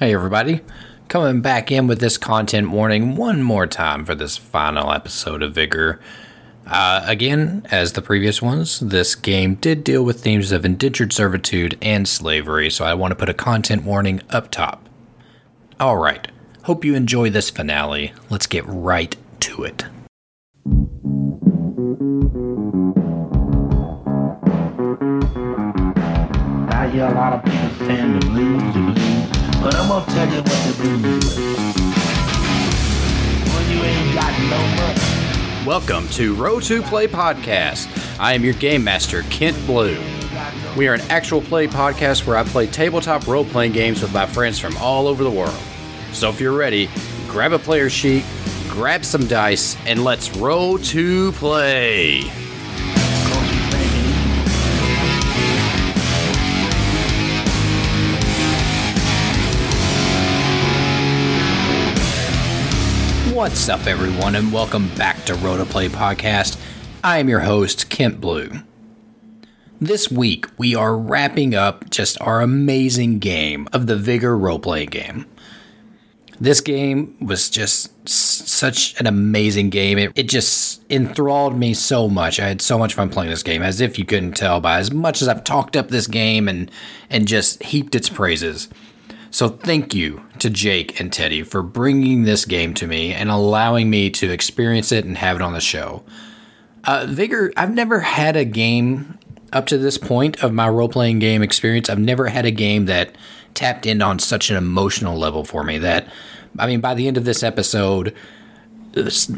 Hey, everybody. Coming back in with this content warning one more time for this final episode of Vigor. Uh, again, as the previous ones, this game did deal with themes of indentured servitude and slavery, so I want to put a content warning up top. Alright, hope you enjoy this finale. Let's get right to it. I hear a lot of people saying but I'm gonna tell you what blues. When you ain't got no money, Welcome to Row 2 Play Podcast. I am your game master, Kent Blue. We are an actual play podcast where I play tabletop role playing games with my friends from all over the world. So if you're ready, grab a player sheet, grab some dice, and let's row to play. What's up, everyone, and welcome back to Row to Play Podcast. I am your host, Kent Blue. This week, we are wrapping up just our amazing game of the Vigor roleplay game. This game was just such an amazing game. It, it just enthralled me so much. I had so much fun playing this game, as if you couldn't tell by as much as I've talked up this game and and just heaped its praises. So thank you to Jake and Teddy for bringing this game to me and allowing me to experience it and have it on the show. Uh, Vigor, I've never had a game up to this point of my role playing game experience. I've never had a game that tapped in on such an emotional level for me that, I mean, by the end of this episode,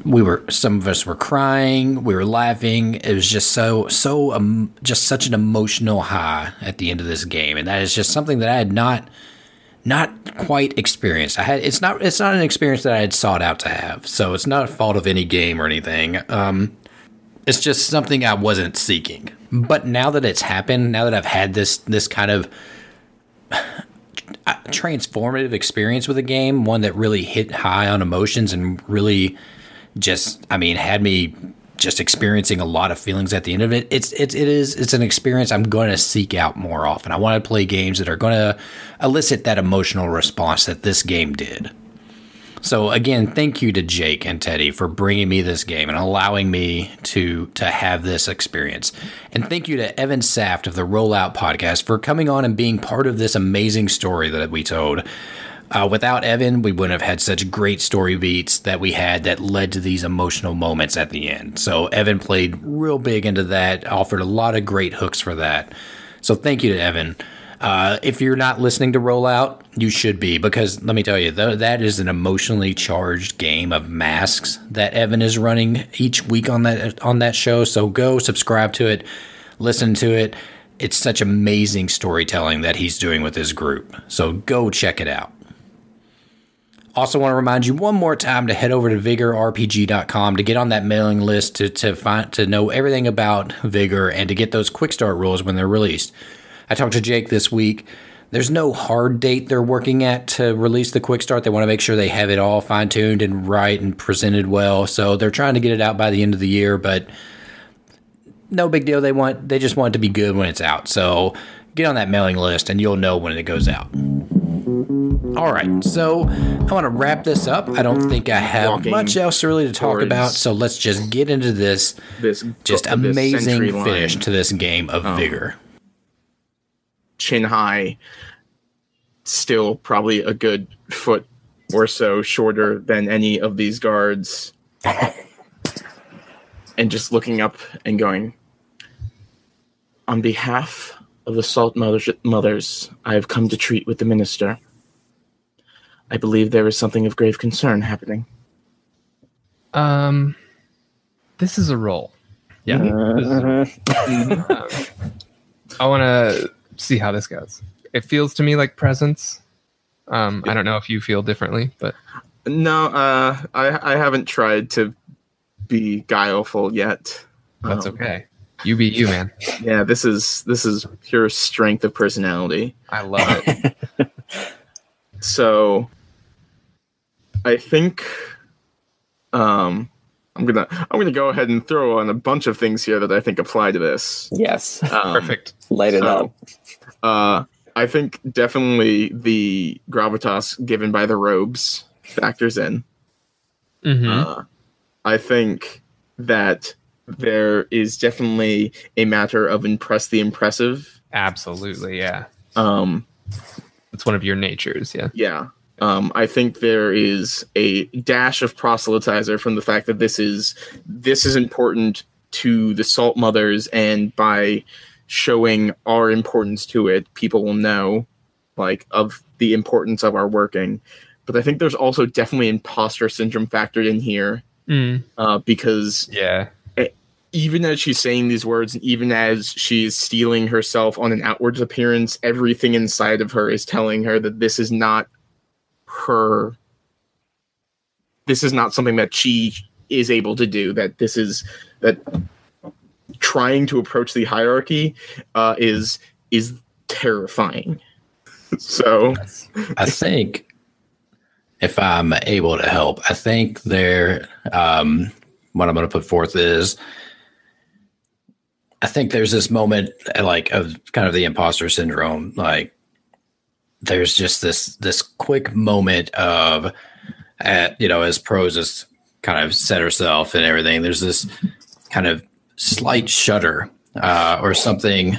we were some of us were crying, we were laughing. It was just so so um, just such an emotional high at the end of this game, and that is just something that I had not not quite experienced. I had it's not it's not an experience that I had sought out to have. So it's not a fault of any game or anything. Um, it's just something I wasn't seeking. But now that it's happened, now that I've had this this kind of transformative experience with a game, one that really hit high on emotions and really just I mean had me just experiencing a lot of feelings at the end of it. It's it's it is it's an experience I'm going to seek out more often. I want to play games that are going to elicit that emotional response that this game did. So again, thank you to Jake and Teddy for bringing me this game and allowing me to to have this experience. And thank you to Evan Saft of the Rollout podcast for coming on and being part of this amazing story that we told. Uh, without Evan, we wouldn't have had such great story beats that we had that led to these emotional moments at the end. So Evan played real big into that, offered a lot of great hooks for that. So thank you to Evan. Uh, if you're not listening to Rollout, you should be because let me tell you, th- that is an emotionally charged game of masks that Evan is running each week on that on that show. So go subscribe to it, listen to it. It's such amazing storytelling that he's doing with his group. So go check it out. Also, want to remind you one more time to head over to vigorrpg.com to get on that mailing list to to find to know everything about Vigor and to get those quick start rules when they're released. I talked to Jake this week. There's no hard date they're working at to release the quick start. They want to make sure they have it all fine tuned and right and presented well. So they're trying to get it out by the end of the year, but no big deal. They want they just want it to be good when it's out. So get on that mailing list and you'll know when it goes out. All right, so I want to wrap this up. I don't think I have Walking much else really to talk about, so let's just get into this this just this amazing century line, finish to this game of um, Vigor. chin high still probably a good foot or so shorter than any of these guards and just looking up and going on behalf of the salt mothers, mothers i have come to treat with the minister i believe there is something of grave concern happening Um, this is a roll. Yeah. This is- um, I want to see how this goes. It feels to me like presence. Um, I don't know if you feel differently, but no uh i i haven't tried to be guileful yet that's Um, okay. You be you, man. Yeah, this is this is pure strength of personality. I love it. So I think um I'm gonna I'm gonna go ahead and throw on a bunch of things here that I think apply to this. Yes. Um, Perfect. Light it so, up. Uh I think definitely the gravitas given by the robes factors in. Mhm. Uh, I think that there is definitely a matter of impress the impressive. Absolutely, yeah. Um, It's one of your natures, yeah. yeah. Um, I think there is a dash of proselytizer from the fact that this is this is important to the Salt Mothers, and by showing our importance to it, people will know like of the importance of our working. But I think there's also definitely imposter syndrome factored in here Mm, uh, because yeah. Even as she's saying these words, and even as she's stealing herself on an outwards appearance, everything inside of her is telling her that this is not her. This is not something that she is able to do. That this is that trying to approach the hierarchy uh, is is terrifying. so I think if I'm able to help, I think there, um, what I'm going to put forth is, I think there's this moment like of kind of the imposter syndrome. Like there's just this, this quick moment of, at, you know, as Prose has kind of set herself and everything, there's this kind of slight shudder, uh, or something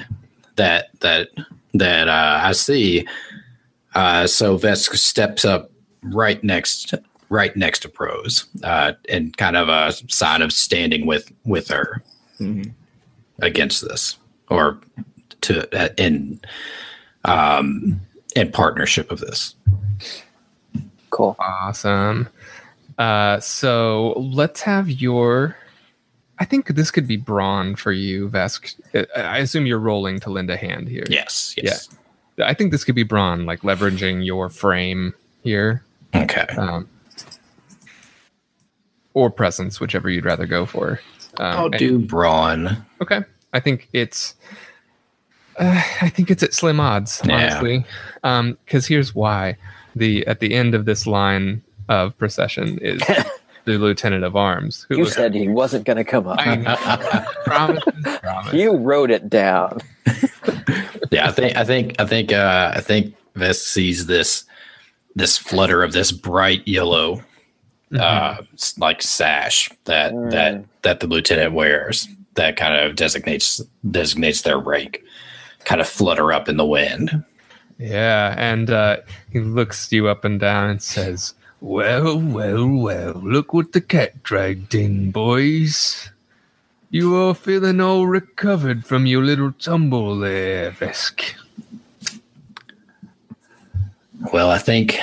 that, that, that, uh, I see. Uh, so Vesk steps up right next, right next to Prose, uh, and kind of a sign of standing with with her against this, or to uh, in um, in partnership of this. Cool. Awesome. Uh, so let's have your. I think this could be brawn for you, Vesk. Uh, I assume you're rolling to lend a hand here. Yes. Yes. I think this could be brawn, like leveraging your frame here, Okay. um, or presence, whichever you'd rather go for. Um, I'll and- do brawn. Okay, I think it's. Uh, I think it's at slim odds, Yeah. honestly. Um, because here's why: the at the end of this line of procession is the lieutenant of arms, who You looks. said he wasn't going to come up. I promise, promise. You wrote it down. yeah, I think I think I think uh, I think Vesk sees this this flutter of this bright yellow uh, s- like sash that that that the lieutenant wears that kind of designates designates their rank, kind of flutter up in the wind. Yeah, and uh, he looks you up and down and says, "Well, well, well. Look what the cat dragged in, boys. You are feeling all recovered from your little tumble there, Vesk." Well, I think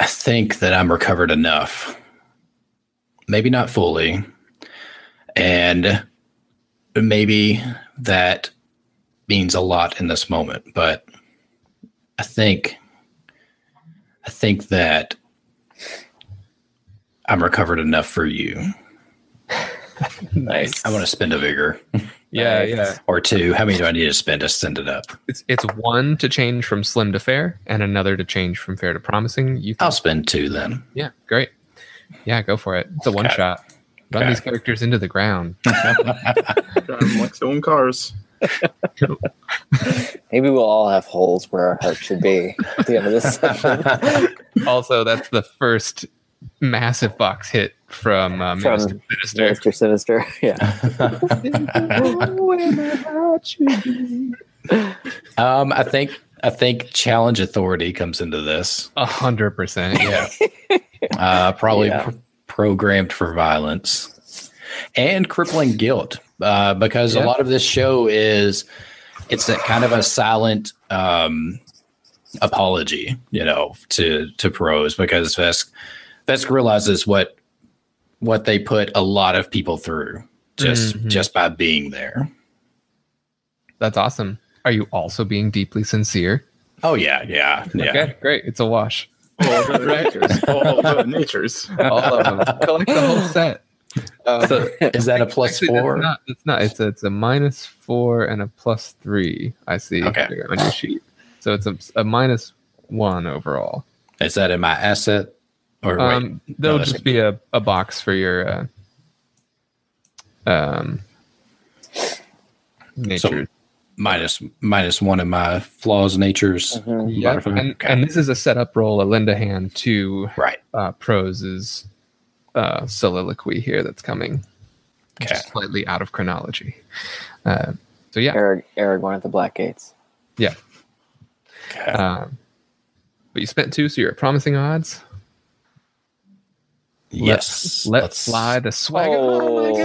I think that I'm recovered enough. Maybe not fully. And maybe that means a lot in this moment, but I think I think that I'm recovered enough for you. Nice. I want to spend a vigor Yeah, Nice. yeah. or two. How many do I need to spend to send it up? It's it's one to change from slim to fair, and another to change from fair to promising. You can, I'll spend two then. yeah, great. Yeah, go for it. It's a one Okay. shot. Run Okay. these characters into the ground. Like stolen cars. Maybe we'll all have holes where our heart should be at the end of this session. also, that's the first massive box hit from uh, From Minister Sinister. Mr. Sinister. Yeah. Um, I think I think challenge authority comes into this. A hundred percent. Yeah. Uh, probably Yeah. pr- programmed for violence and crippling guilt, uh, because Yeah. a lot of this show is it's that kind of a silent um, apology, you know, to to Prose because Vesk Vesk realizes what what they put a lot of people through just Mhm. just by being there. That's awesome. Are you also being deeply sincere? Oh yeah, yeah, yeah. Okay, great. It's a wash. All the natures. All the natures. All of them. Collect the whole set. Um, So is that a plus actually, four? It's not. It's not. It's a, it's a minus four and a plus three. I see. Okay. on your sheet. So it's a, a minus one overall. Is that in my asset? Or wait, Um, there'll that's- just be a, a box for your uh, um nature. minus minus one of my flaws natures. Mhm. Yep. modifier. And, Okay. and this is a setup roll, a Linda hand to right. uh, Prose's uh, soliloquy here that's coming Okay. just slightly out of chronology. Uh, so yeah, Arag- Aragorn at the Black Gates. yeah. Okay. Um, but you spent two, so you're at promising odds. Yes. Let Let's- fly the swagger. Oh, my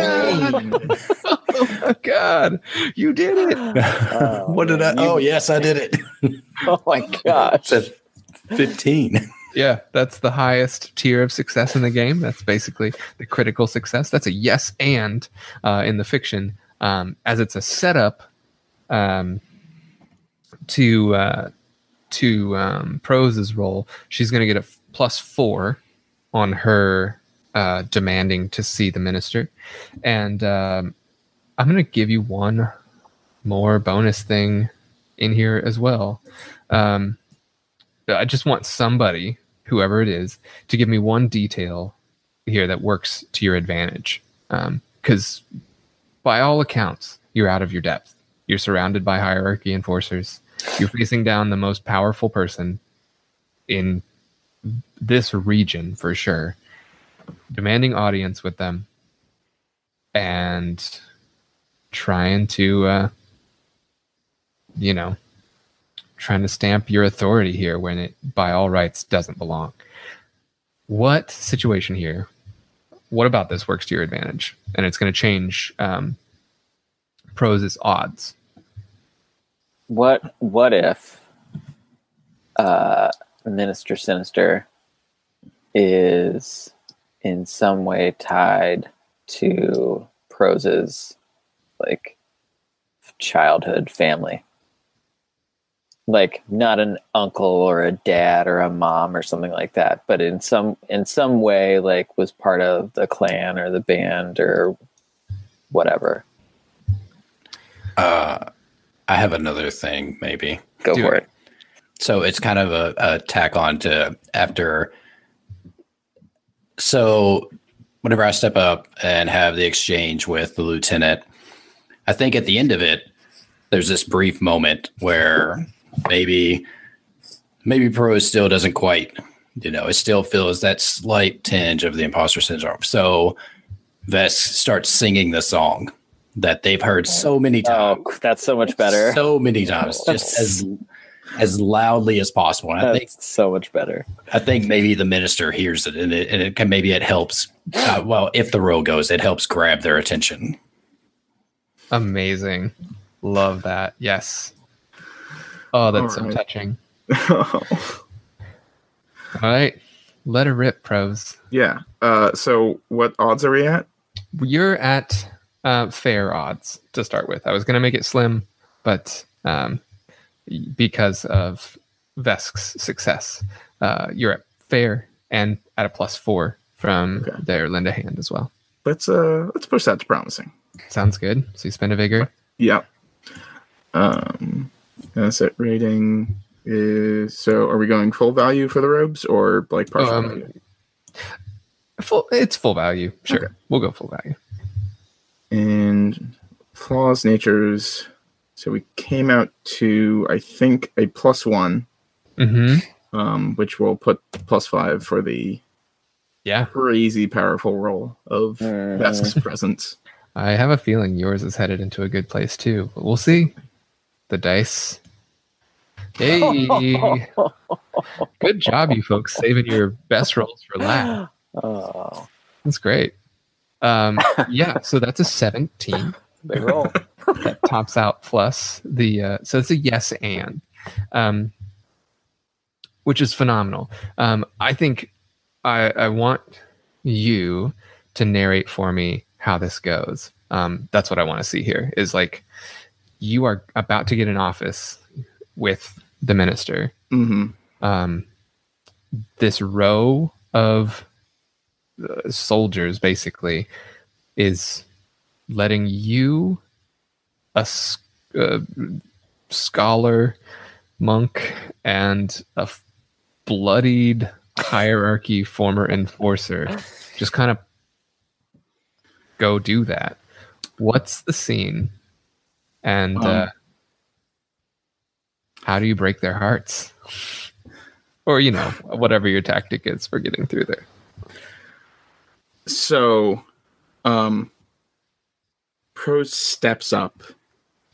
god! oh my god! You did it! Oh, what did I? man. Oh, yes, I did it. Oh my gosh. Said fifteen. Yeah, that's the highest tier of success in the game. That's basically the critical success. That's a yes and uh, in the fiction, um, as it's a setup um, to uh, to um, Prose's role. She's going to get a f- plus four on her uh, demanding to see the minister, and um, I'm going to give you one more bonus thing in here as well. Um, I just want somebody, whoever it is, to give me one detail here that works to your advantage. Because by all accounts, you're out of your depth. You're surrounded by hierarchy enforcers. You're facing down the most powerful person in this region for sure, demanding audience with them, and trying to, uh, you know, trying to stamp your authority here when it, by all rights, doesn't belong. What situation here? What about this works to your advantage? And it's going to change um, Prose's odds. What what if uh, Minister Sinister is in some way tied to Prose's like childhood family? Like not an uncle or a dad or a mom or something like that, but in some in some way like was part of the clan or the band or whatever. Uh, I have another thing, maybe. Go Do for it. it. So it's kind of a, a tack on to after. So whenever I step up and have the exchange with the lieutenant, I think at the end of it, there's this brief moment where maybe maybe Pro still doesn't quite, you know, it still feels that slight tinge of the imposter syndrome. So Vesk starts singing the song that they've heard so many oh, times Oh, that's so much better. so many times, just as as loudly as possible. And I think That's so much better. I think maybe the minister hears it, and it, and it can maybe it helps. Uh, well, if the roll goes, it helps grab their attention. Amazing. Love that. Yes. Oh, that's so touching. All right. Let her rip, Prose. yeah. Uh, so what odds are we at? You're at uh, fair odds to start with. I was going to make it slim, but um, because of Vesk's success, uh, you're at fair and at a plus four from Okay. their a hand as well. Let's uh let's push that to promising. Sounds good. So you spend a vigor. Yeah. Um, asset rating is so. Are we going full value for the robes or like partial Um, value? Full, it's full value. Sure. Okay. We'll go full value. And flaws, natures. So we came out to I think a plus one, Mm-hmm. um, which will put plus five for the Yeah. crazy powerful roll of. Vesk's presence. I have a feeling yours is headed into a good place too, but we'll see. The dice. Hey, good job, you folks, saving your best rolls for last. Oh, That's great. Um, yeah, so that's a 17 big roll. That tops out plus the. Uh, so it's a yes and, um, which is phenomenal. Um, I think I, I want you to narrate for me how this goes. Um, that's what I want to see here. Is like you are about to get an office with the minister. hmm Um, this row of uh, soldiers basically is letting you, a uh, scholar, monk, and a bloodied hierarchy former enforcer just kind of go do that. What's the scene? And uh, Um, how do you break their hearts? Or, you know, whatever your tactic is for getting through there. So, um, Prose steps up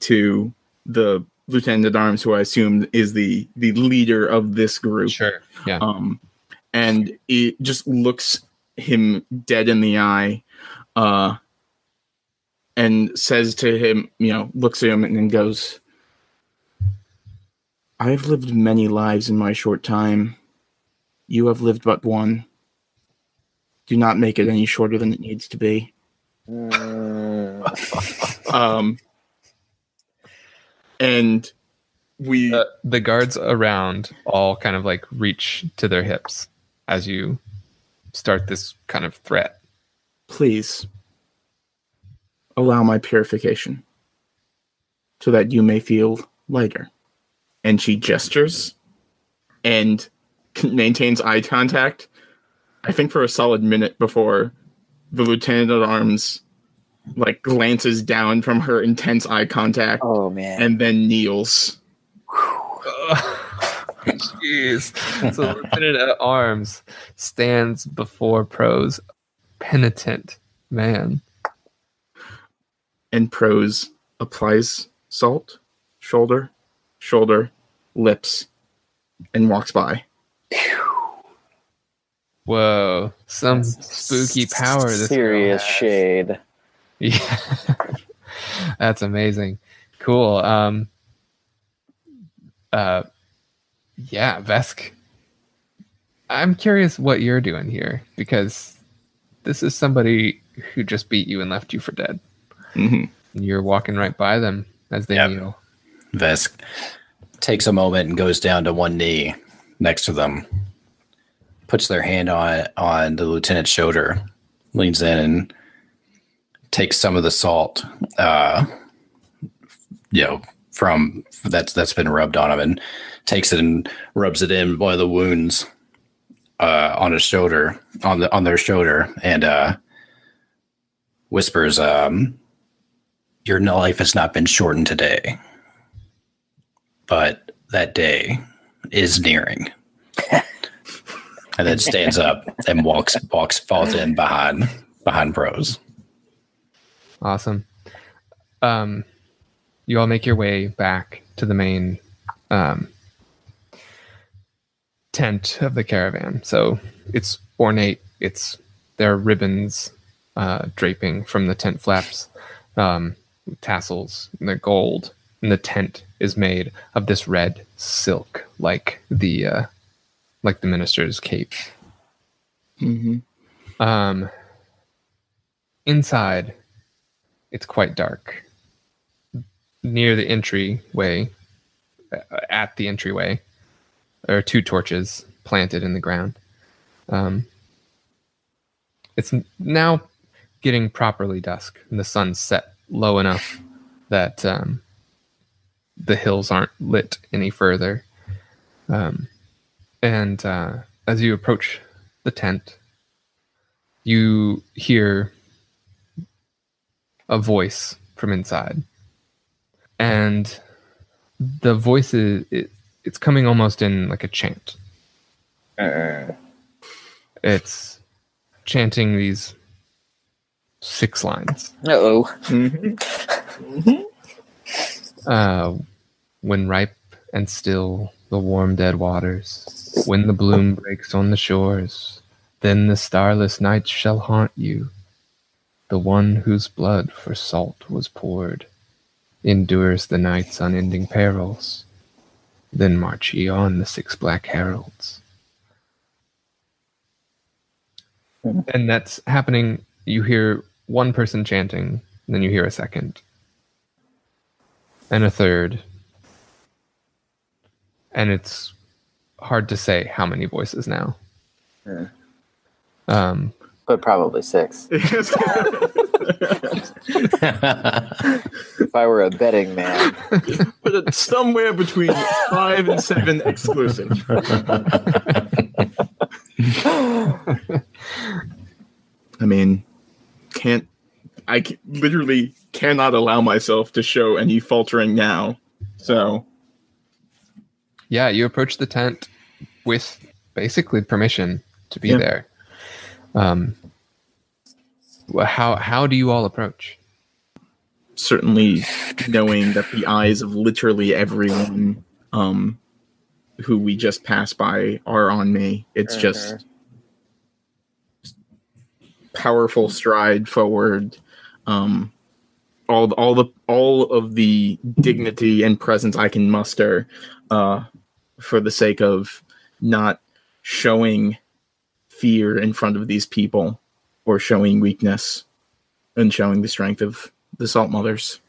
to the lieutenant at arms, who I assume is the the leader of this group. Sure. Yeah. um, and it just looks him dead in the eye, uh, and says to him, you know, looks at him and then goes, "I've lived many lives in my short time. You have lived but one. Do not make it any shorter than it needs to be." Mm, Um, and we Uh, the guards around all kind of like reach to their hips as you start this kind of threat. please allow my purification so that you may feel lighter. And she gestures and maintains eye contact, I think for a solid minute before the lieutenant at arms like glances down from her intense eye contact oh man. and then kneels. Jeez. So Lieutenant at Arms stands before Prose, penitent man. and Prose applies salt, shoulder, shoulder, lips, and walks by. Whoa, some spooky power. This girl serious has. shade. Yeah, that's amazing. Cool. Um. Uh. Yeah, Vesk. I'm curious what you're doing here because this is somebody who just beat you and left you for dead. Mhm. You're walking right by them as they Yep. kneel. Vesk takes a moment and goes down to one knee next to them, puts their hand on on the lieutenant's shoulder, leans in and takes some of the salt, uh, you know, from that's that's been rubbed on him, and takes it and rubs it in one of the wounds uh, on his shoulder, on the on their shoulder, and uh, whispers, um, "Your life has not been shortened today." but that day is nearing. and then stands up and walks walks falls in behind behind Prose. Awesome. Um, you all make your way back to the main um, tent of the caravan. So it's ornate. It's there are ribbons uh, draping from the tent flaps, um, tassels, and they're gold. And the tent is made of this red silk, like the uh, like the minister's cape. Mm-hmm. Um, inside, it's quite dark. Near the entryway, uh, at the entryway, there are two torches planted in the ground. Um, it's now getting properly dusk, and the sun's set low enough that um, the hills aren't lit any further. Um, and uh, as you approach the tent, you hear a voice from inside. And the voice is it, it's coming almost in like a chant. Uh, It's chanting these six lines. oh. Uh, when ripe and still the warm dead waters, when the bloom breaks on the shores, then the starless nights shall haunt you. The one whose blood for salt was poured endures the night's unending perils. Then march ye on the six black heralds. And that's happening. You hear one person chanting, then you hear a second, and a third. And it's hard to say how many voices now. Hmm. Um, But probably six. If I were a betting man. but it's somewhere between five and seven exclusive. I mean, can't I c- literally cannot allow myself to show any faltering now. So Yeah, you approach the tent with basically permission to be Yeah. there. Um, wh- how how do you all approach? Certainly, knowing that the eyes of literally everyone um, who we just passed by are on me. It's just powerful stride forward. Um, all all the all of the dignity and presence I can muster, uh, for the sake of not showing fear in front of these people or showing weakness and showing the strength of the salt mothers.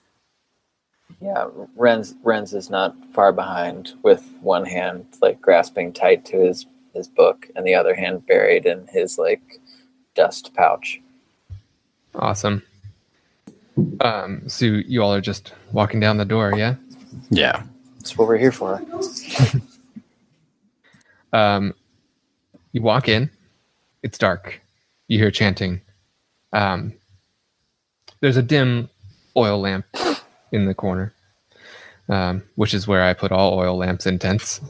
Yeah, Renz Renz is not far behind with one hand like grasping tight to his his book and the other hand buried in his like dust pouch. Awesome. Um, so you all are just walking down the door, yeah? Yeah. That's what we're here for. Um, you walk in. It's dark. You hear chanting. Um, there's a dim oil lamp in the corner, um, which is where I put all oil lamps in tents.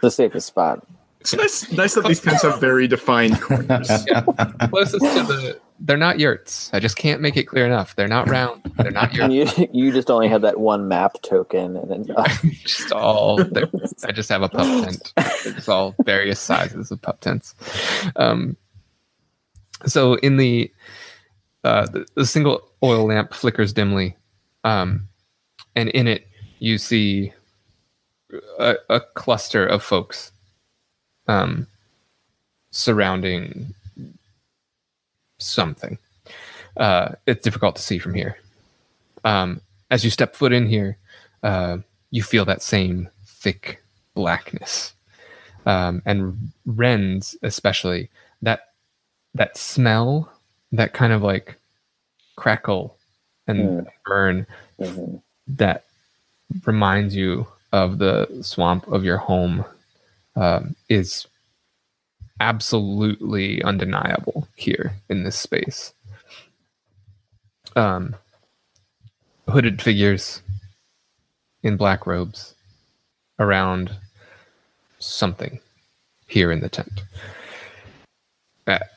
The safest spot. It's nice, nice that these tents have very defined corners. Closest to the. They're not yurts. I just can't make it clear enough. They're not round. They're not yurts. You you just only have that one map token and then uh, just all. I just have a pup tent. They're all various sizes of pup tents. Um, so in the, uh, the the single oil lamp flickers dimly, um, and in it you see a, a cluster of folks um, surrounding something. Uh, it's difficult to see from here. Um, as you step foot in here, uh, you feel that same thick blackness, um, and Renz especially that smell, that kind of like crackle and Mm. burn mhm. that reminds you of the swamp of your home um, is absolutely undeniable here in this space. Um, hooded figures in black robes around something here in the tent.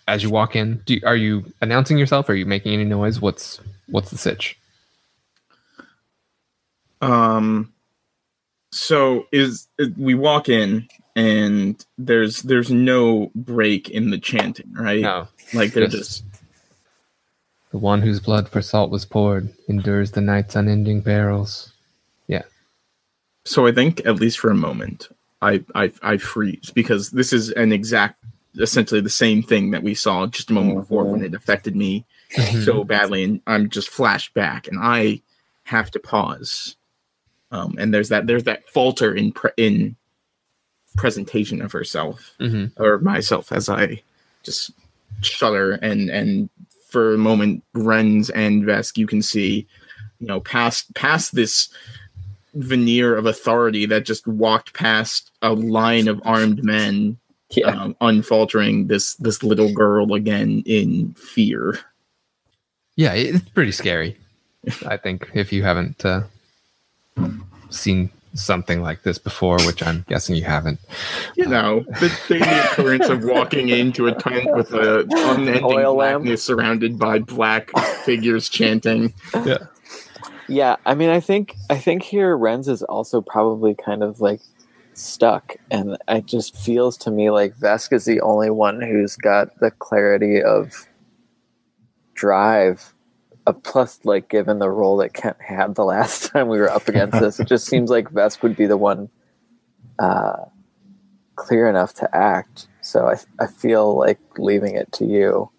As you walk in, do, are you announcing yourself? Are you making any noise? What's what's the sitch? Um, so is we walk in and there's there's no break in the chanting, right? No, Like they're Yes. just The one whose blood for salt was poured endures the night's unending perils. Yeah so I think at least for a moment, I I I freeze because this is an exact essentially the same thing that we saw just a moment before when it affected me so badly and I'm just flashed back and I have to pause. Um, and there's that there's that falter in pre- in presentation of herself Mhm. or myself as I just shudder and and for a moment Renz and Vesk you can see you know past past this veneer of authority that just walked past a line of armed men Yeah. um, unfaltering this this little girl again in fear Yeah, it's pretty scary. I think if you haven't uh, seen something like this before, which I'm guessing you haven't. you know the daily occurrence of walking into a tent with a unending Oil lamp. blackness surrounded by black figures chanting Yeah. Yeah, I mean, I think I think here Renz is also probably kind of like stuck, and it just feels to me like Vesk is the only one who's got the clarity of drive. Uh, plus, like given the role that Kent had the last time we were up against this, it just seems like Vesk would be the one uh, clear enough to act. So I I feel like leaving it to you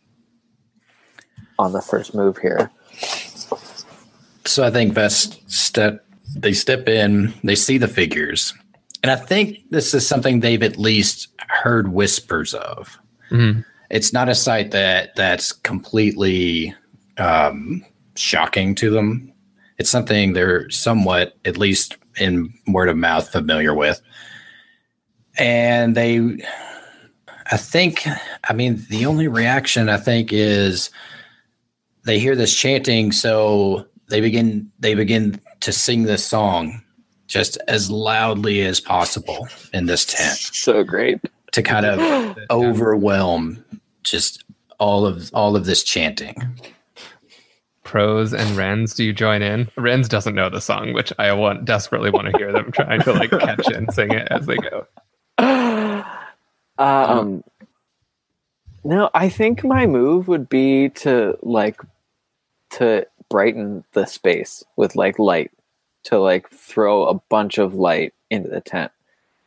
on the first move here. So I think Vesk step they step in, they see the figures, and I think this is something they've at least heard whispers of. Mhm. It's not a sight that that's completely um, shocking to them. It's something they're somewhat, at least in word of mouth, familiar with, and they. I think, I mean, the only reaction I think is they hear this chanting, so they begin they begin to sing this song just as loudly as possible in this tent So great. to kind of overwhelm just all of all of this chanting. Prose and Renz, do you join in? Renz doesn't know the song, which I want desperately want to hear them trying to like catch and sing it as they go. Um, no, I think my move would be to like to brighten the space with like light, to like throw a bunch of light into the tent.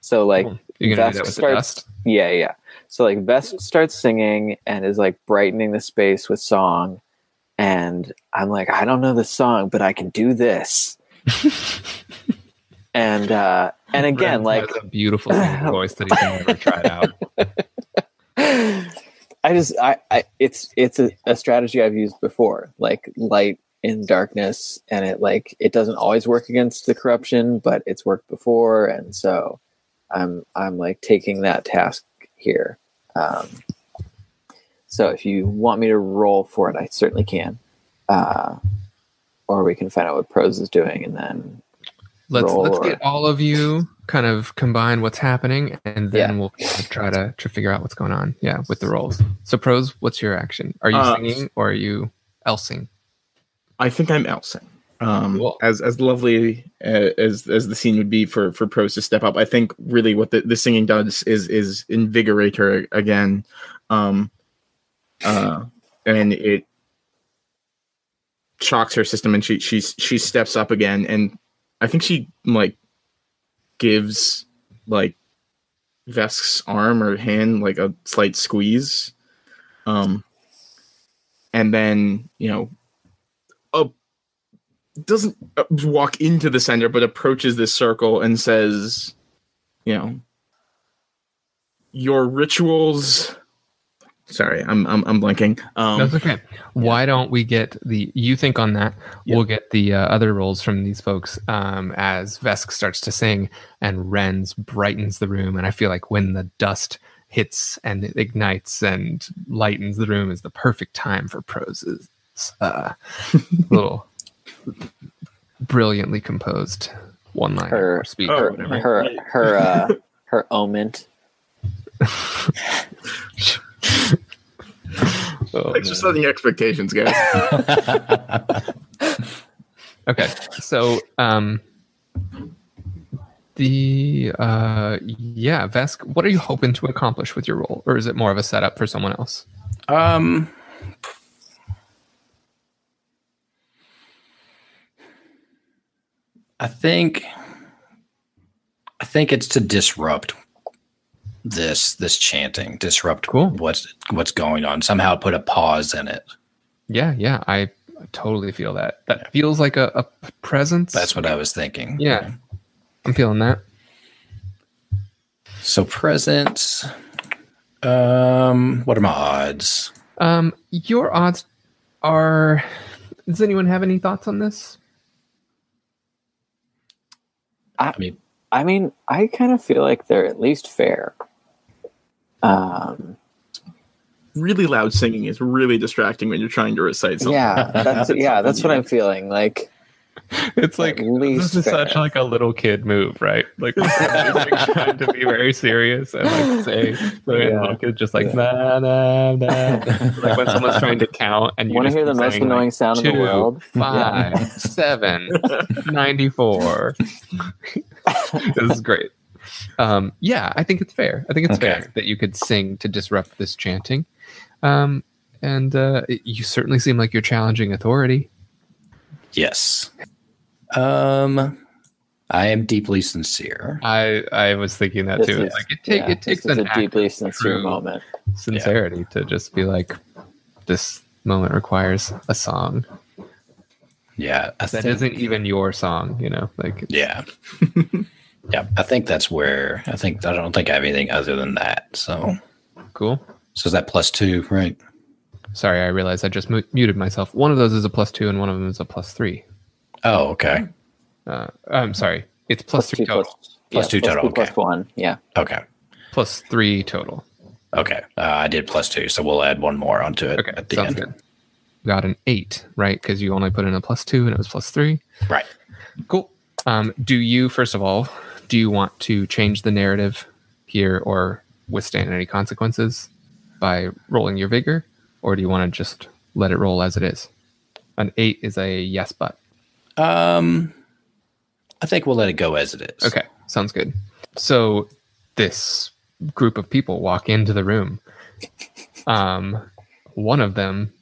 So like, You're gonna do that Vesk starts- yeah, yeah. So like, Vesk starts singing and is like brightening the space with song, and I'm like, I don't know the song, but I can do this. and uh and again, Renz like a beautiful voice that he's never tried out. I just I, I it's it's a, a strategy I've used before, like light in darkness, and it like it doesn't always work against the corruption, but it's worked before, and so I'm I'm like taking that task here. Um, so if you want me to roll for it, I certainly can, uh, or we can find out what Prose is doing, and then Let's Roll let's or- get all of you kind of combine what's happening, and then Yeah. we'll try to, to figure out what's going on. Yeah, with the rolls. So Prose, what's your action? Are you Uh, singing or are you elsing? I think I'm Elsing. Um, Cool. As as lovely uh, as as the scene would be for for Prose to step up, I think really what the, the singing does is is invigorate her again, um, uh, and it shocks her system, and she she she steps up again, and I think she like gives like Vesk's arm or hand like a slight squeeze, um, and then you know doesn't uh, walk into the center, but approaches this circle and says, you know, your rituals. Sorry, I'm I'm, I'm blanking. Um, That's okay. Why don't we get the? You think on that? We'll get the uh, other roles from these folks um, as Vesk starts to sing and Renz brightens the room, and I feel like when the dust hits and it ignites and lightens the room is the perfect time for Prose's uh, little brilliantly composed one line Her- or speech Oh, her whatever. her her uh, her oment. Oh, thanks for man. setting expectations, guys. Okay, so um, the uh, yeah, Vesk, what are you hoping to accomplish with your role, or is it more of a setup for someone else? Um, I think, I think it's to disrupt this this chanting, disrupt Cool. what's what's going on. Somehow put a pause in it. Yeah, yeah, I totally feel that. That feels like a, a presence. That's what I was thinking. Yeah, I'm feeling that. So presence. Um, what are my odds? Um, your odds are. Does anyone have any thoughts on this? I mean, I mean, I kind of feel like they're at least fair. Um, really loud singing is really distracting when you're trying to recite something. yeah, that's yeah, that's what I'm feeling. Like, It's like least this is such like a little kid move, right? Like, like trying to be very serious and like say, so Yeah. little kid just like nah nah nah. like when someone's trying to count and you want to just hear the most saying, annoying like, sound in the world? Five, seven, 94. this is great. Um, yeah, I think it's fair. I think it's Okay. fair that you could sing to disrupt this chanting. Um, and uh, it- you certainly seem like you're challenging authority. yes. Um, I am deeply sincere. I I was thinking that This too. is- like it, take, yeah, it takes an a deeply sincere moment. sincerity to just be like, this moment requires a song Yeah, I that think, isn't even your song. You know, like Yeah. yeah, I think that's where I think I don't think I have anything other than that. So, cool. so is that plus two, right? Sorry, I realized I just mu- muted myself. One of those is a plus two, and one of them is a plus three. Oh, okay, Uh, I'm sorry, it's plus three two, total. Plus two total, two, okay. one. Yeah. okay, Plus three total. okay. Uh, I did plus two, so we'll add one more onto it Okay, at the sounds end. good. Got an eight, right? Because you only put in a plus two, and it was plus three. Right. Cool. Um, do you, first of all, do you want to change the narrative here or withstand any consequences by rolling your vigor? Or do you want to just let it roll as it is? An eight is a yes, but. Um, I think we'll let it go as it is. Okay, sounds good. So this group of people walk into the room. Um, one of them,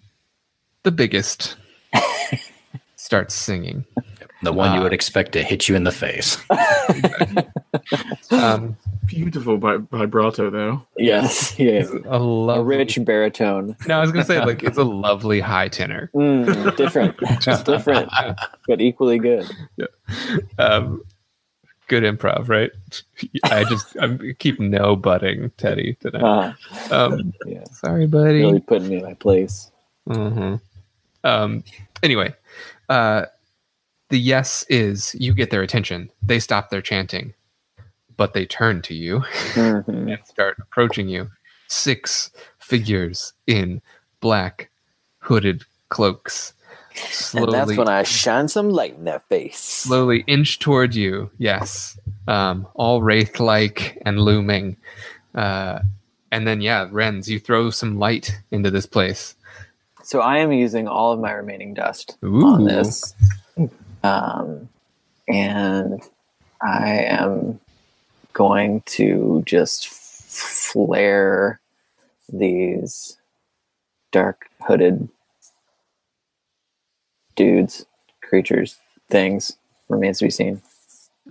the biggest, starts singing. The one you Uh, would expect to hit you in the face. Um, Beautiful vib- vibrato, though. Yes, yes. a A rich baritone. No, I was gonna say like it's a lovely high tenor. Mm, different, just different, but equally good. Um, good improv, right? I just I keep no butting Teddy today. Uh, Um, yeah, sorry, buddy. really putting me in my place. hmm Um, anyway, uh, the yes is you get their attention. They stop their chanting, but they turn to you Mhm. and start approaching you. Six figures in black hooded cloaks And slowly, that's when I shine some light in their face. slowly inch toward you. Yes, um, all wraith like and looming. Uh, and then, yeah, Renz, you throw some light into this place. So I am using all of my remaining dust Ooh. on this. Um, and I am going to just flare these dark hooded dudes, creatures, things, remains to be seen,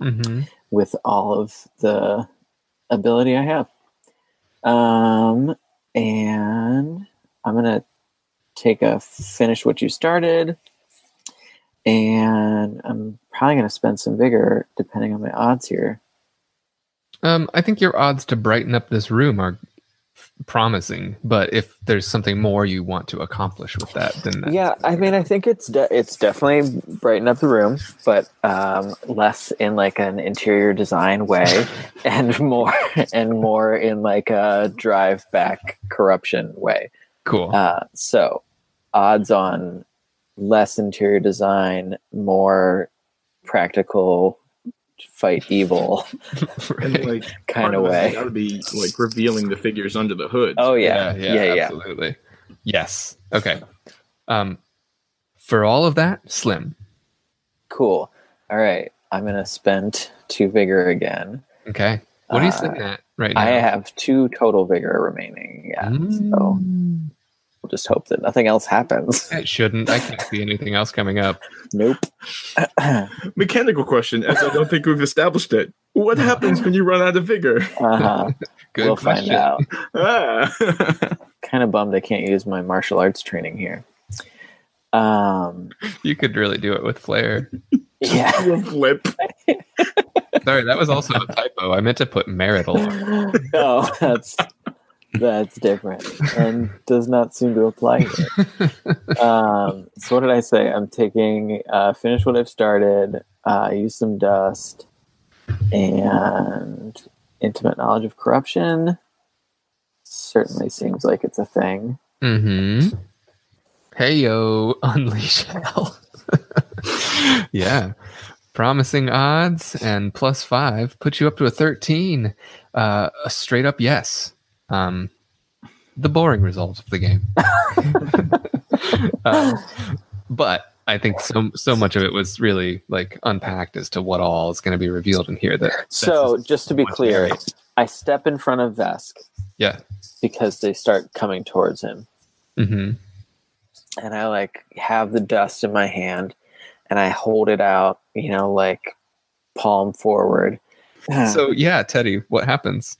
hmm with all of the ability I have. Um, and I'm gonna take a finish what you started, and I'm probably gonna spend some vigor depending on my odds here. Um, I think your odds to brighten up this room are promising, but if there's something more you want to accomplish with that, then that's Yeah, I mean, I think it's de- it's definitely brighten up the room, but um, less in like an interior design way, and more and more in like a drive back corruption way. cool. Uh, so, odds on less interior design, more practical fight evil And like kind of way. Got to be like revealing the figures under the hood. Oh yeah, yeah, yeah. absolutely. Yes. Okay. Um, for all of that, slim. Cool. All right, I'm gonna spend two vigor again. Okay. What are you Uh, sitting at right now? I have two total vigor remaining. Yeah, so Mm, we'll just hope that nothing else happens. it shouldn't. I can't see anything else coming up. nope. Mechanical question, as I don't think we've established it. What happens when you run out of vigor? Uh-huh. Good we'll question. find out. Ah. Kind of bummed I can't use my martial arts training here. Um. You could really do it with flair. Yeah. Flip. Sorry, that was also a typo. I meant to put marital. oh, that's that's different and does not seem to apply here. Um, so what did I say? I'm taking uh, finish what I've started, uh, use some dust, and intimate knowledge of corruption. Certainly seems like it's a thing. Mm-hmm. Hey yo, unleash hell. yeah. Promising odds and plus five put you up to a 13. Uh, a straight up yes. Um, the boring results of the game. Um, but I think so so much of it was really like unpacked as to what all is going to be revealed in here. That So just to be clear, area. I step in front of Vesk yeah. because they start coming towards him. hmm and I like have the dust in my hand and I hold it out, you know, like palm forward. So yeah, Teddy, what happens?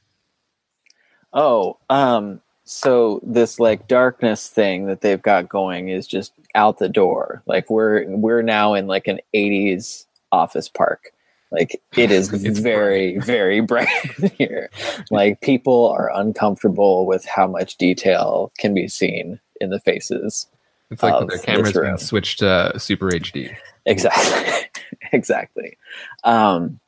Oh, um, so this like darkness thing that they've got going is just out the door. Like we're we're now in like an 80s office park. Like it is very, very bright here. Like people are uncomfortable with how much detail can be seen in the faces. It's like their cameras been switched to Super HD. Exactly. exactly. Um,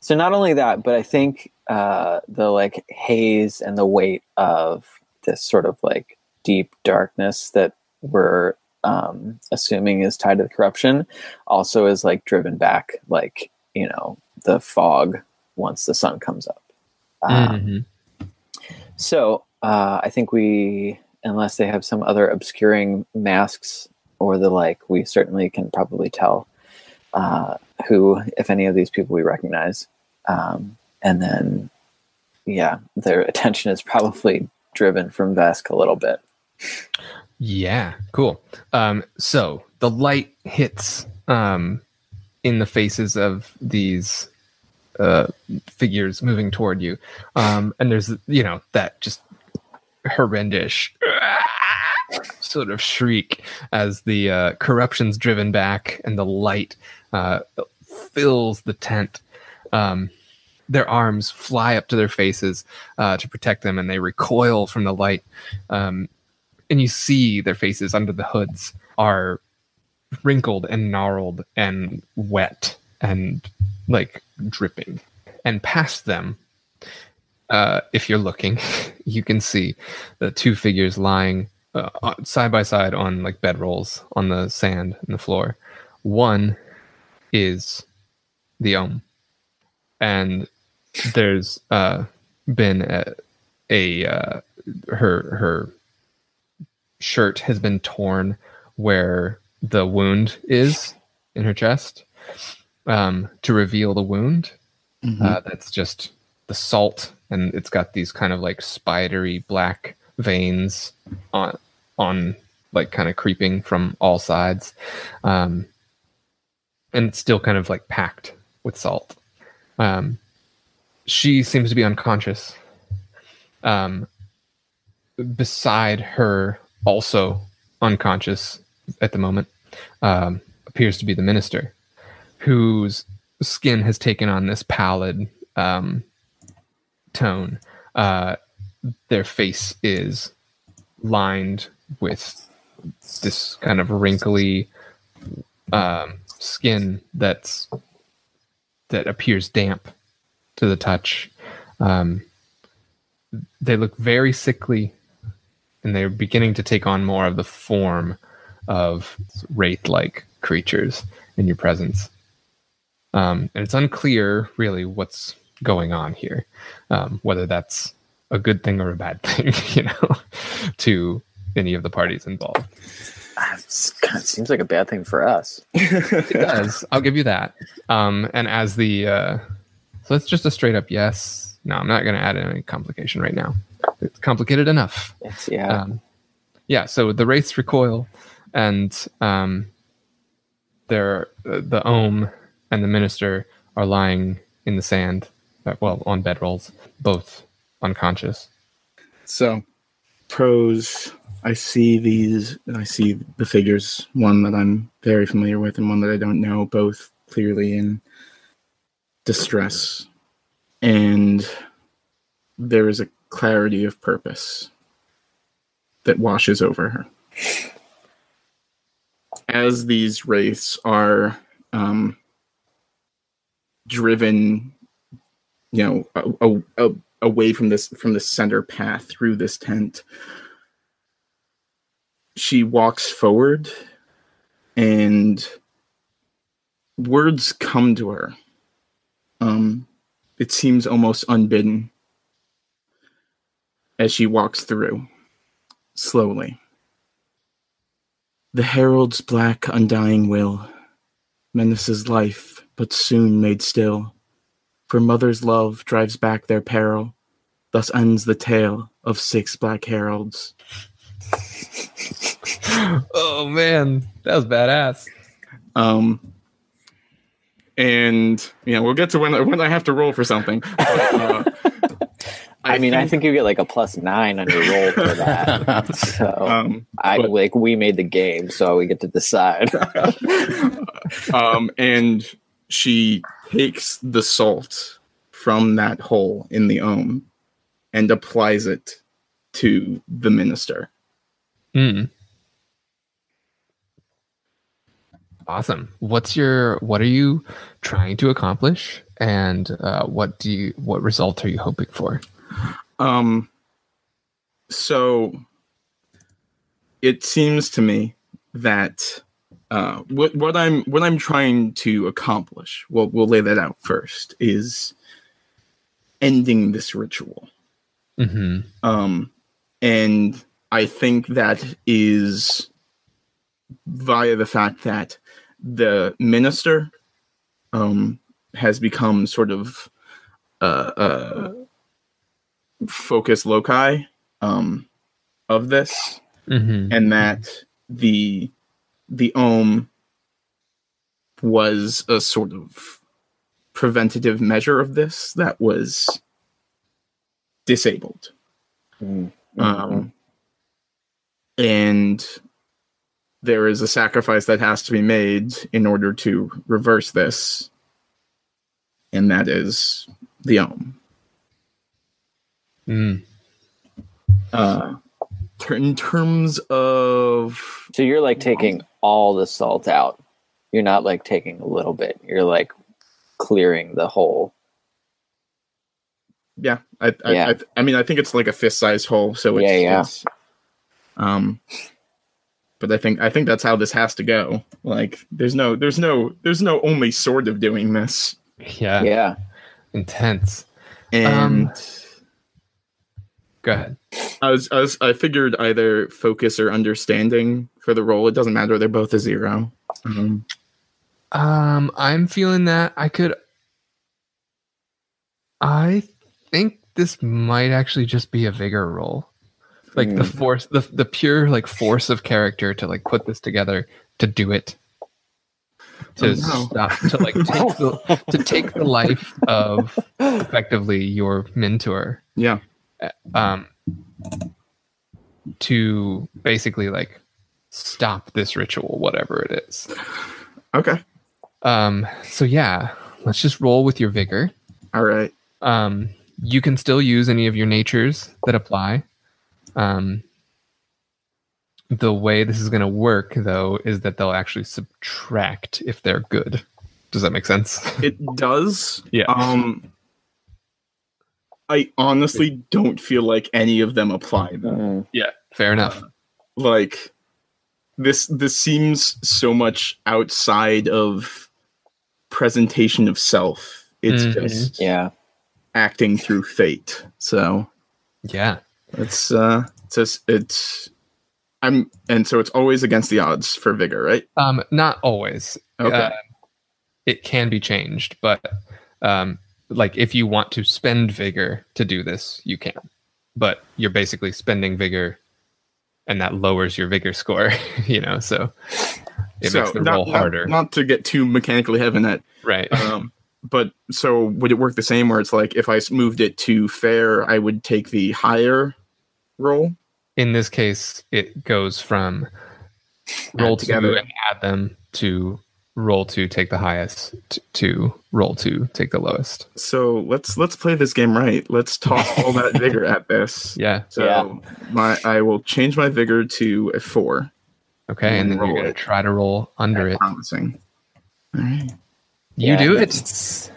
so not only that, but I think uh, the like haze and the weight of this sort of like deep darkness that we're um, assuming is tied to the corruption also is like driven back like you know the fog once the sun comes up. Um, Mhm. So uh, I think we, unless they have some other obscuring masks or the like, we certainly can probably tell uh, who, if any of these people we recognize. Um, and then, yeah, their attention is probably driven from Vesk a little bit. Yeah, cool. Um, so the light hits um, in the faces of these uh, figures moving toward you, um, and there's you know that just horrendous sort of shriek as the uh, corruption's driven back and the light uh, fills the tent. Um, their arms fly up to their faces uh, to protect them, and they recoil from the light. Um, and you see their faces under the hoods are wrinkled and gnarled and wet and like dripping. And past them, uh, if you're looking, you can see the two figures lying uh, side by side on like bedrolls on the sand and the floor. One is the Ohm, and there's uh, been a, a uh, her her shirt has been torn where the wound is in her chest um, to reveal the wound. Uh, that's just the salt, and it's got these kind of like spidery black veins on on like kind of creeping from all sides, um, and it's still kind of like packed with salt. Um, she seems to be unconscious. Um, beside her, also unconscious at the moment, um, appears to be the minister, whose skin has taken on this pallid um, tone. Uh, their face is lined with this kind of wrinkly um, skin that's that appears damp to the touch. Um, they look very sickly, and they're beginning to take on more of the form of wraith-like creatures in your presence. Um, and it's unclear, really, what's going on here, um, whether that's a good thing or a bad thing, you know, to any of the parties involved. Ah, It kind of seems like a bad thing for us. It does. I'll give you that. Um, and as the uh, so it's just a straight up yes. No, I'm not going to add any complication right now. It's complicated enough. It's yeah. Um, yeah. So the wraiths recoil, and um, they're uh, the ohm and the minister are lying in the sand, uh, well, on bedrolls, both unconscious. So, Prose. I see these. And I see the figures. One that I'm very familiar with, and one that I don't know. Both clearly in distress, and there is a clarity of purpose that washes over her. As these wraiths are um, driven, you know, a, a, a, away from this from the center path through this tent, she walks forward, and words come to her. Um, it seems almost unbidden as she walks through, slowly. The herald's black, undying will menaces life, but soon made still. For mother's love drives back their peril. Thus ends the tale of six black heralds. oh man, that was badass. Um, and you know, we'll get to when when I have to roll for something. But, uh, I, mean, I think you get like a plus nine on your roll for that. so um, I but- like we made the game, so we get to decide. um, and she takes the salt from that hole in the ohm and applies it to the minister. Mm. Awesome. What's your what are you trying to accomplish and uh, what do you what result are you hoping for? Um, so it seems to me that uh, what what I'm what I'm trying to accomplish. We'll we'll lay that out first. Is ending this ritual. hmm Um, and I think that is via the fact that the minister um, has become sort of uh, uh, focus loci um, of this, hmm and that the the ohm was a sort of preventative measure of this that was disabled. Mm. um, and there is a sacrifice that has to be made in order to reverse this and that is the ohm Mm. uh, ter- in terms of So you're like taking all the salt out. You're not like taking a little bit. You're like clearing the whole. yeah i I, Yeah. I, I mean i think it's like a fist sized hole so it's, Yeah, yeah. it's um but i think i think that's how this has to go like there's no there's no there's no only sort of doing this Yeah. Yeah. Intense. and Um, Go ahead. I was, I was, I figured either focus or understanding for the role. It doesn't matter; they're both a zero. Um, Um, I'm feeling that I could. I think this might actually just be a vigor roll, like the Hmm. force, the the pure like force of character to like put this together to do it, to Oh, no. stop to like take the to take the life of effectively your mentor, yeah, um, to basically like stop this ritual, whatever it is. okay, Um, so yeah, let's just roll with your vigor. all right. Um, you can still use any of your natures that apply. Um, the way this is going to work, though, is that they'll actually subtract if they're good. Does that make sense? It does. Yeah. Um, I honestly don't feel like any of them apply. Though. Mm. yeah, fair enough. Like this, this seems so much outside of presentation of self. It's Mhm. just Yeah. acting through fate. So Yeah, It's uh it's just, it's I'm and so it's always against the odds for vigor, right? um, not always. Okay. Uh, it can be changed, but um, like if you want to spend vigor to do this, you can. But you're basically spending vigor, and that lowers your vigor score. You know, so it so makes the not, roll not- harder, Not, to get too mechanically heavy in it. right? Um but so would it work the same where it's like if I moved it to fair, I would take the higher roll? In this case, it goes from roll two together. and add them to roll two, take the highest, t- to roll two, take the lowest. So let's let's play this game right. Let's toss all that vigor at this. Yeah. So Yeah. my I will change my vigor to a four. Okay, and then Roll you're gonna it. try to roll under it. Promising. All right. You Yeah, do it. that's-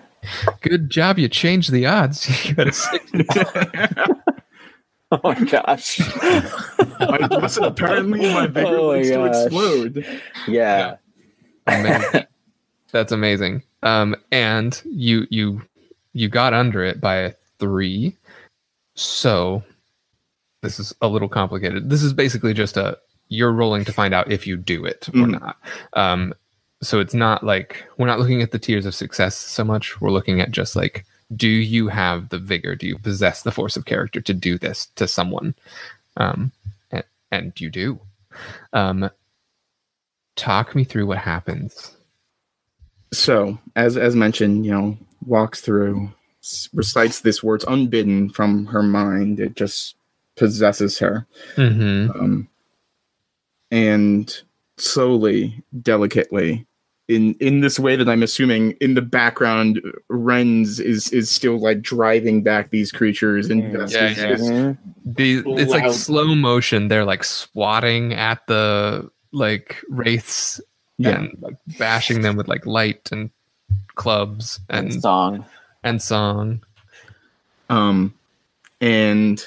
Good job. You changed the odds. You got a six. Oh my gosh. I, listen, apparently my vigor Oh my likes to explode. Yeah. Amazing. That's amazing. Um, and you you you got under it by a three. So this is a little complicated. This is basically just a you're rolling to find out if you do it or Mhm. not. Um, so it's not like we're not looking at the tiers of success so much. We're looking at just like do you have the vigor? Do you possess the force of character to do this to someone? Um, and, and you do. Um, talk me through what happens. So, as as mentioned, you know, walks through, recites this words unbidden from her mind. It just possesses her, Mm-hmm. um, and slowly, delicately, in in this way that I'm assuming in the background, Renz is is still like driving back these creatures and Mm. Yeah, yeah. just-. The it's like slow motion. They're like swatting at the like wraiths Yeah. and like bashing them with like light and clubs And and song. and song. um, and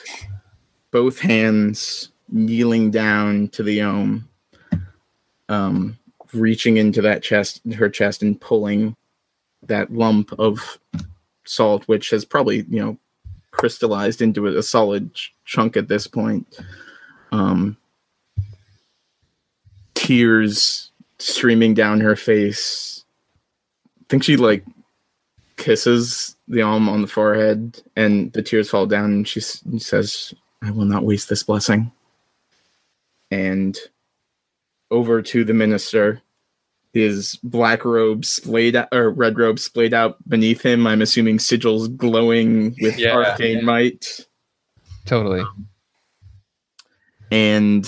both hands kneeling down to the ohm, um, reaching into that chest, her chest, and pulling that lump of salt, which has probably you know crystallized into a, solid ch- chunk at this point. Um, tears streaming down her face. I think she like kisses the alm on the forehead, and the tears fall down, and she s- says, "I will not waste this blessing." And over to the minister, his black robe splayed out, or red robe splayed out beneath him. I'm assuming sigils glowing with Yeah. arcane might, Totally. and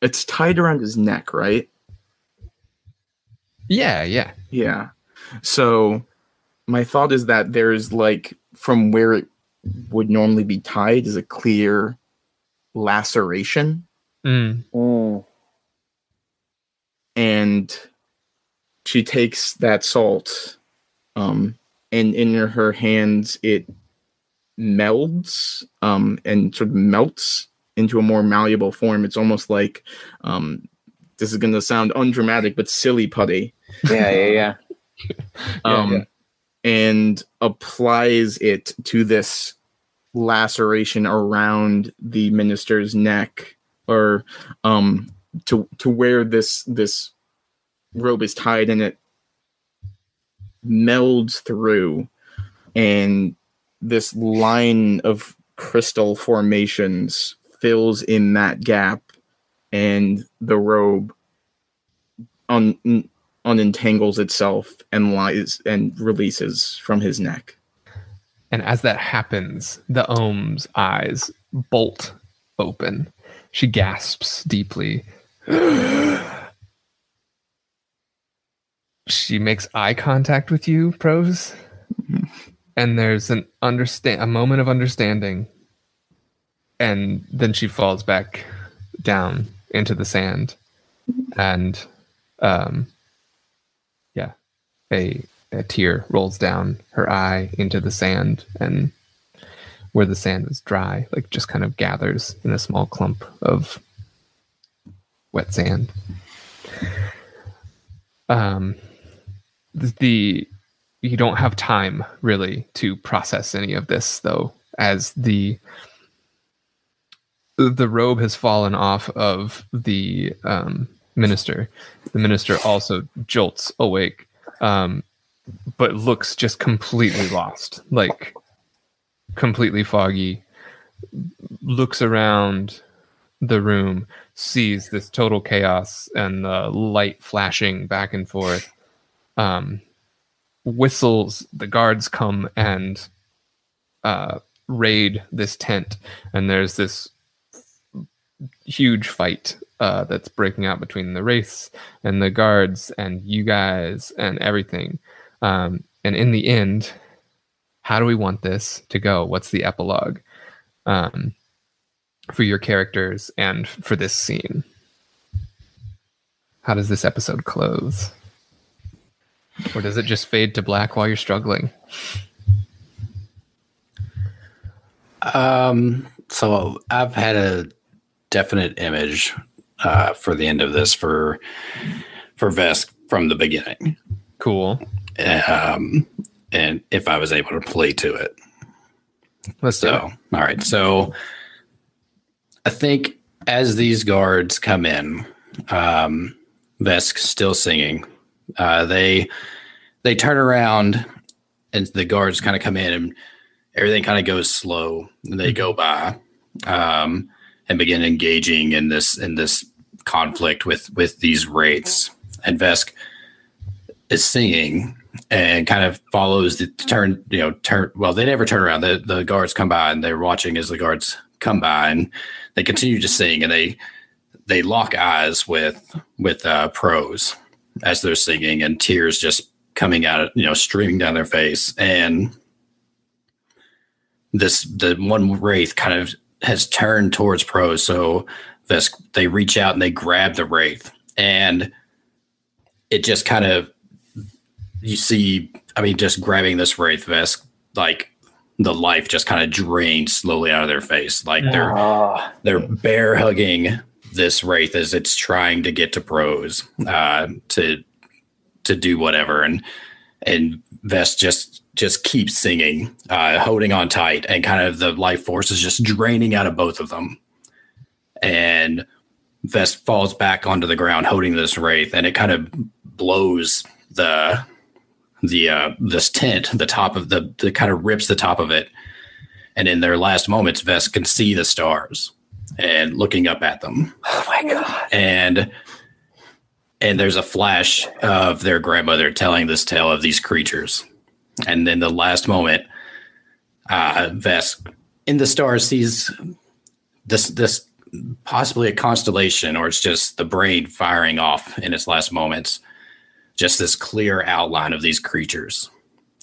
it's tied around his neck, right? Yeah, yeah. Yeah. So my thought is that there's like from where it would normally be tied is a clear laceration Mm. Mm. And she takes that salt um and in her hands it melds um and sort of melts into a more malleable form it's almost like um this is going to sound undramatic but silly putty Yeah, yeah, yeah. um, yeah. and applies it to this laceration around the minister's neck or um to to where this this robe is tied and it melds through and this line of crystal formations fills in that gap and the robe un, unentangles itself and lies and releases from his neck. And as that happens, the Ohm's eyes bolt open. She gasps deeply. she makes eye contact with you, Prose. And there's an understand a moment of understanding. And then she falls back down into the sand. And um yeah, a a tear rolls down her eye into the sand and where the sand is dry like just kind of gathers in a small clump of wet sand um the you don't have time really to process any of this though as the the robe has fallen off of the um, minister the minister also jolts awake um, but looks just completely lost, like completely foggy. Looks around the room, sees this total chaos and the light flashing back and forth. Um, whistles. The guards come and uh, raid this tent, and there's this huge fight uh, that's breaking out between the race and the guards and you guys and everything. Um, and in the end, how do we want this to go? What's the epilogue um, for your characters and for this scene? How does this episode close? Or does it just fade to black while you're struggling? Um, so I've had a definite image uh, for the end of this for for Vesk from the beginning, Cool. um, and if I was able to play to it. Let's do it. all right. So, I think as these guards come in, um, Vesk still singing. Uh, they they turn around, and the guards kind of come in, and everything kind of goes slow. And they go by, um, and begin engaging in this in this conflict with with these wraiths. And Vesk is singing and kind of follows the turn, you know, turn. Well, they never turn around. The the guards come by and they're watching as the guards come by, and they continue to sing, and they they lock eyes with with uh, Prose as they're singing, and tears just coming out, you know, streaming down their face, and this the one wraith kind of has turned towards Prose, so this they reach out and they grab the wraith, and it just kind of you see, I mean, just grabbing this wraith Vesk, like the life just kind of drains slowly out of their face, like they're Oh, they're bear hugging this wraith as it's trying to get to Prose uh, to to do whatever, and and Vesk just just keeps singing, uh, holding on tight, and kind of the life force is just draining out of both of them, and Vesk falls back onto the ground holding this wraith, and it kind of blows the the uh, this tent, the top of the the kind of rips the top of it, and in their last moments, Vesk can see the stars and looking up at them, Oh my god. and and there's a flash of their grandmother telling this tale of these creatures, and then the last moment, uh, Vesk in the stars sees this this possibly a constellation, or it's just the brain firing off in its last moments just this clear outline of these creatures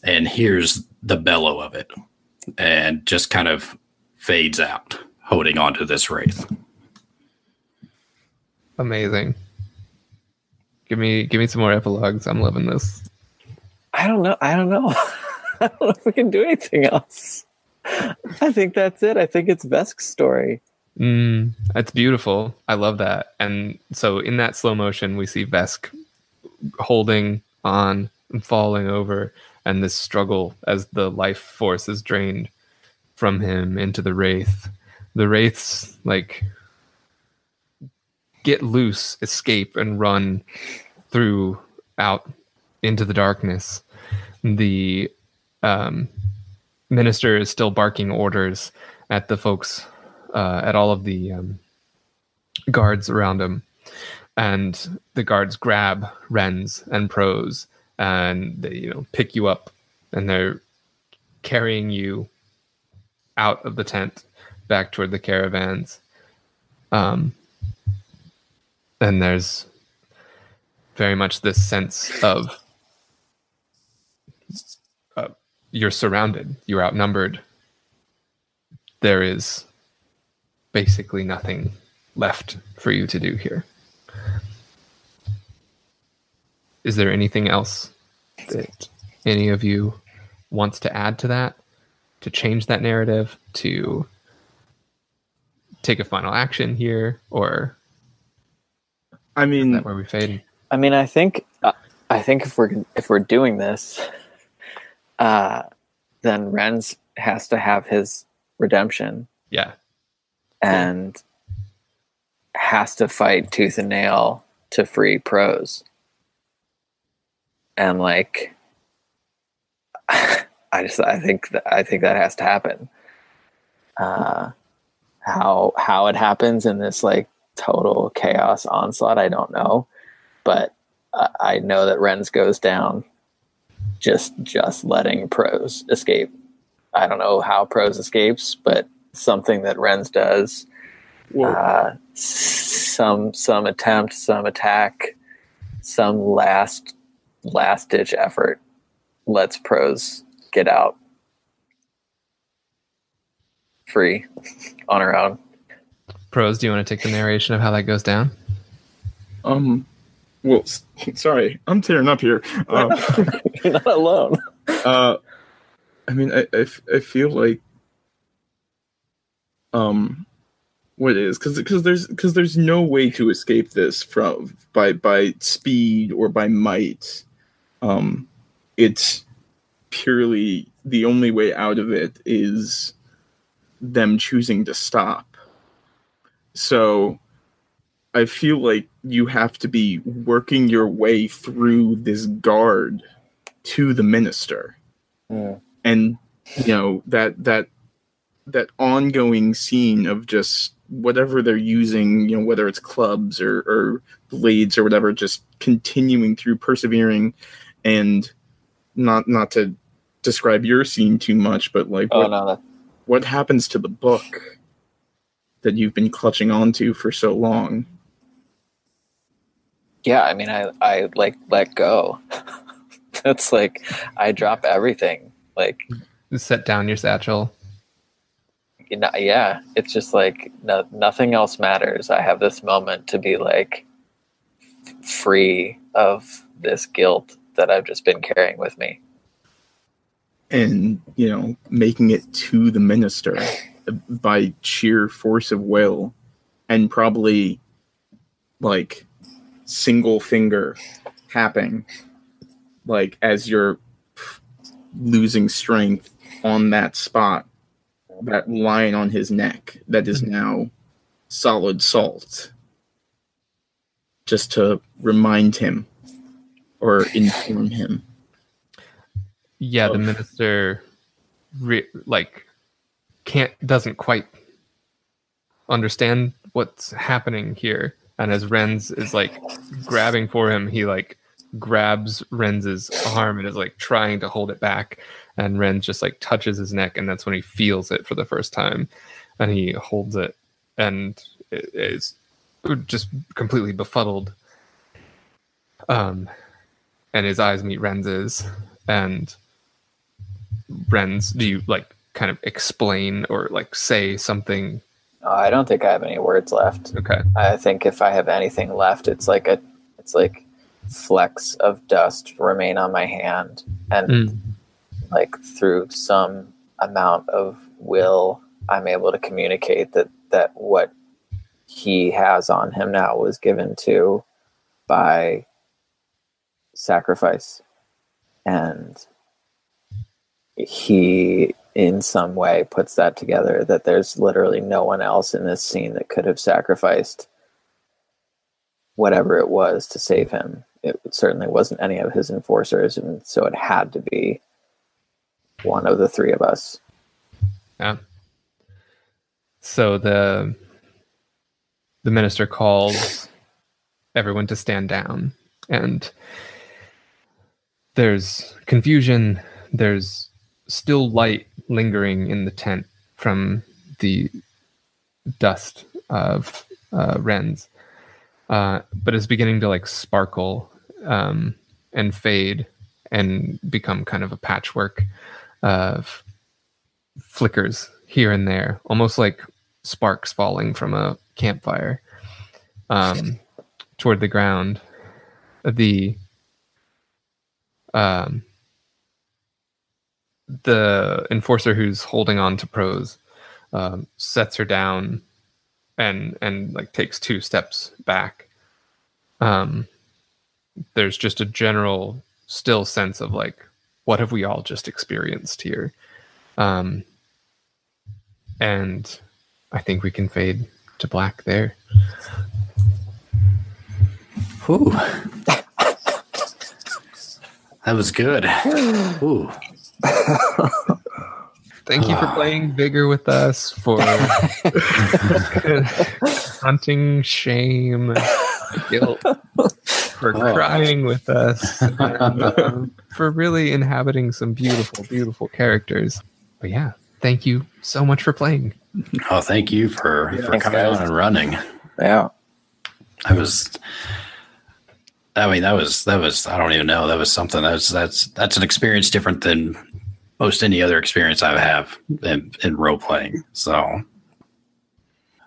and here's the bellow of it and just kind of fades out holding on to this wraith Amazing. Give me give me some more epilogues. I'm loving this. I don't know. I don't know. I don't know if we can do anything else. I think that's it. I think it's Vesk's story. Mm, that's beautiful. I love that. And so in that slow motion, we see Vesk holding on and falling over, and this struggle as the life force is drained from him into the wraith. The wraiths like get loose, escape, and run through out into the darkness. The um, minister is still barking orders at the folks, uh, at all of the um, guards around him. And the guards grab Renz and Prose and they, you know, pick you up and they're carrying you out of the tent back toward the caravans. Um, and there's very much this sense of uh, you're surrounded, you're outnumbered. There is basically nothing left for you to do here. Is there anything else that any of you wants to add to that, to change that narrative, to take a final action here, or I is mean, that where we fade? I mean, I think uh, I think if we're if we're doing this, uh, then Renz has to have his redemption. Yeah, and has to fight tooth and nail to free Prose. And like, I just I think that I think that has to happen. Uh, how how it happens in this like total chaos onslaught, I don't know, but I, I know that Renz goes down. Just just letting Prose escape. I don't know how Prose escapes, but something that Renz does uh, some some attempt, some attack, some last last ditch effort lets Prose get out free on our own. Prose. Do you want to take the narration of how that goes down? um, well, sorry, I'm tearing up here. Um, You're not alone. uh, I mean, I I feel like, um, what is because because there's because there's no way to escape this from by by speed or by might. Um, it's purely the only way out of it is them choosing to stop. So I feel like you have to be working your way through this guard to the minister. Mm. And you know, that that that ongoing scene of just whatever they're using, you know, whether it's clubs or, or blades or whatever, just continuing through persevering and not not to describe your scene too much, but like Oh what, no, that, what happens to the book that you've been clutching onto for so long? yeah. I mean, I I like let go. That's like I drop everything. Like Set down your satchel. you know, yeah, it's just like no, nothing else matters. I have this moment to be like f- free of this guilt that I've just been carrying with me. and you know making it to the minister by sheer force of will and probably like single finger tapping like as you're losing strength on that spot that line on his neck that is now solid salt just to remind him or inform him Yeah, the minister, re- like, can't doesn't quite understand what's happening here, and as Renz is like grabbing for him, he like grabs Renz's arm and is like trying to hold it back, and Renz just like touches his neck, and that's when he feels it for the first time, and he holds it, and it is just completely befuddled. Um, and his eyes meet Renz's, and Renz, do you like kind of explain or like say something? I don't think I have any words left. Okay. I think if I have anything left, it's like a, it's like flecks of dust remain on my hand, and Mm. like through some amount of will, I'm able to communicate that that what he has on him now was given to by sacrifice, and he in some way puts that together that there's literally no one else in this scene that could have sacrificed whatever it was to save him. It certainly wasn't any of his enforcers, and so it had to be one of the three of us. Yeah. So the the minister calls everyone to stand down and there's confusion there's still light lingering in the tent from the dust of uh, Renz uh, but it's beginning to like sparkle um, and fade and become kind of a patchwork of flickers here and there, almost like sparks falling from a campfire um, toward the ground. The um, the enforcer who's holding on to Prose um, sets her down and and like takes two steps back. Um, there's just a general still sense of like, what have we all just experienced here? Um, and I think we can fade to black there. Whew. That was good. Ooh. Thank you for playing Vigor with us, for hunting shame, guilt, for Oh. crying with us, and, um, for really inhabiting some beautiful, beautiful characters. But yeah, thank you so much for playing. Oh, thank you for, for coming guys. on and running. Yeah. I was. I mean, that was that was. I don't even know. That was something. That's that's that's an experience different than most any other experience I have in, in role playing. So,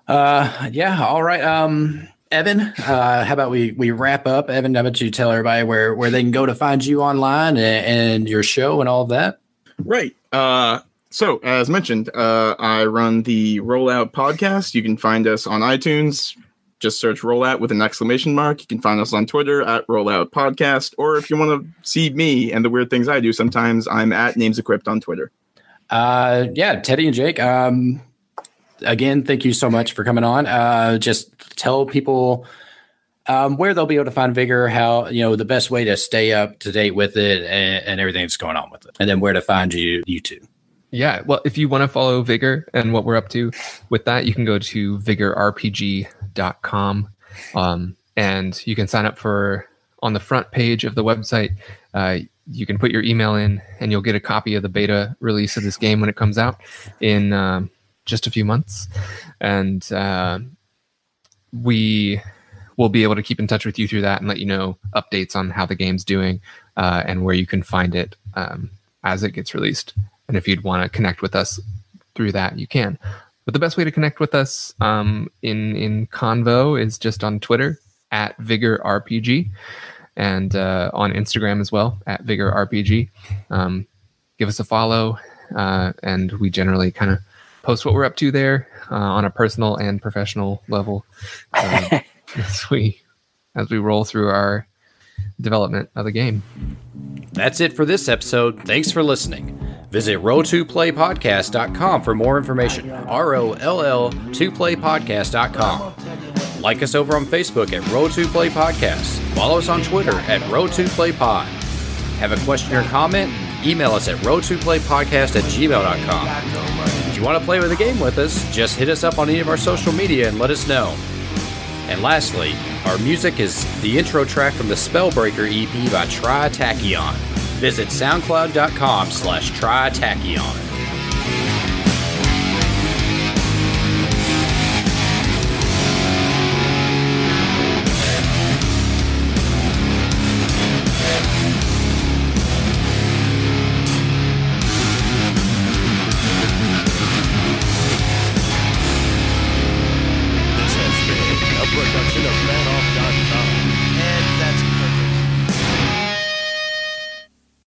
uh, yeah. All right. Um, Evan, uh, how about we we wrap up? Evan, how about you tell everybody where where they can go to find you online and, and your show and all of that? Right. Uh, so, as mentioned, uh, I run the Rollout podcast. You can find us on iTunes. Just search Rollout with an exclamation mark. You can find us on Twitter at Rollout Podcast. Or if you want to see me and the weird things I do sometimes, I'm at Names Equipped on Twitter. Uh, yeah, Teddy and Jake. Um, again, thank you so much for coming on. Uh, just tell people um, where they'll be able to find Vigor, how you know the best way to stay up to date with it, and, and everything that's going on with it, and then where to find you, you two. Yeah, well, if you want to follow Vigor and what we're up to with that, you can go to vigorrpg.com um, and you can sign up for on the front page of the website. Uh, you can put your email in and you'll get a copy of the beta release of this game when it comes out in um, just a few months. And uh, we will be able to keep in touch with you through that and let you know updates on how the game's doing uh, and where you can find it um, as it gets released. And if you'd want to connect with us through that, you can. But the best way to connect with us um, in in Convo is just on Twitter at Vigor RPG, and uh, on Instagram as well at Vigor RPG. Um, give us a follow, uh, and we generally kind of post what we're up to there uh, on a personal and professional level. Um, as we as we roll through our development of the game. That's it for this episode. Thanks for listening. Visit roll2playpodcast.com for more information. R O L L 2playpodcast.com. Like us over on Facebook at Roll2Play Podcast. Follow us on Twitter at Roll2PlayPod. Have a question or comment? Email us at roll2playpodcast at gmail.com. If you want to play with a game with us, just hit us up on any of our social media and let us know. And lastly, our music is the intro track from the Spellbreaker EP by Tritachyon. Visit soundcloud.com slash Tritachyon.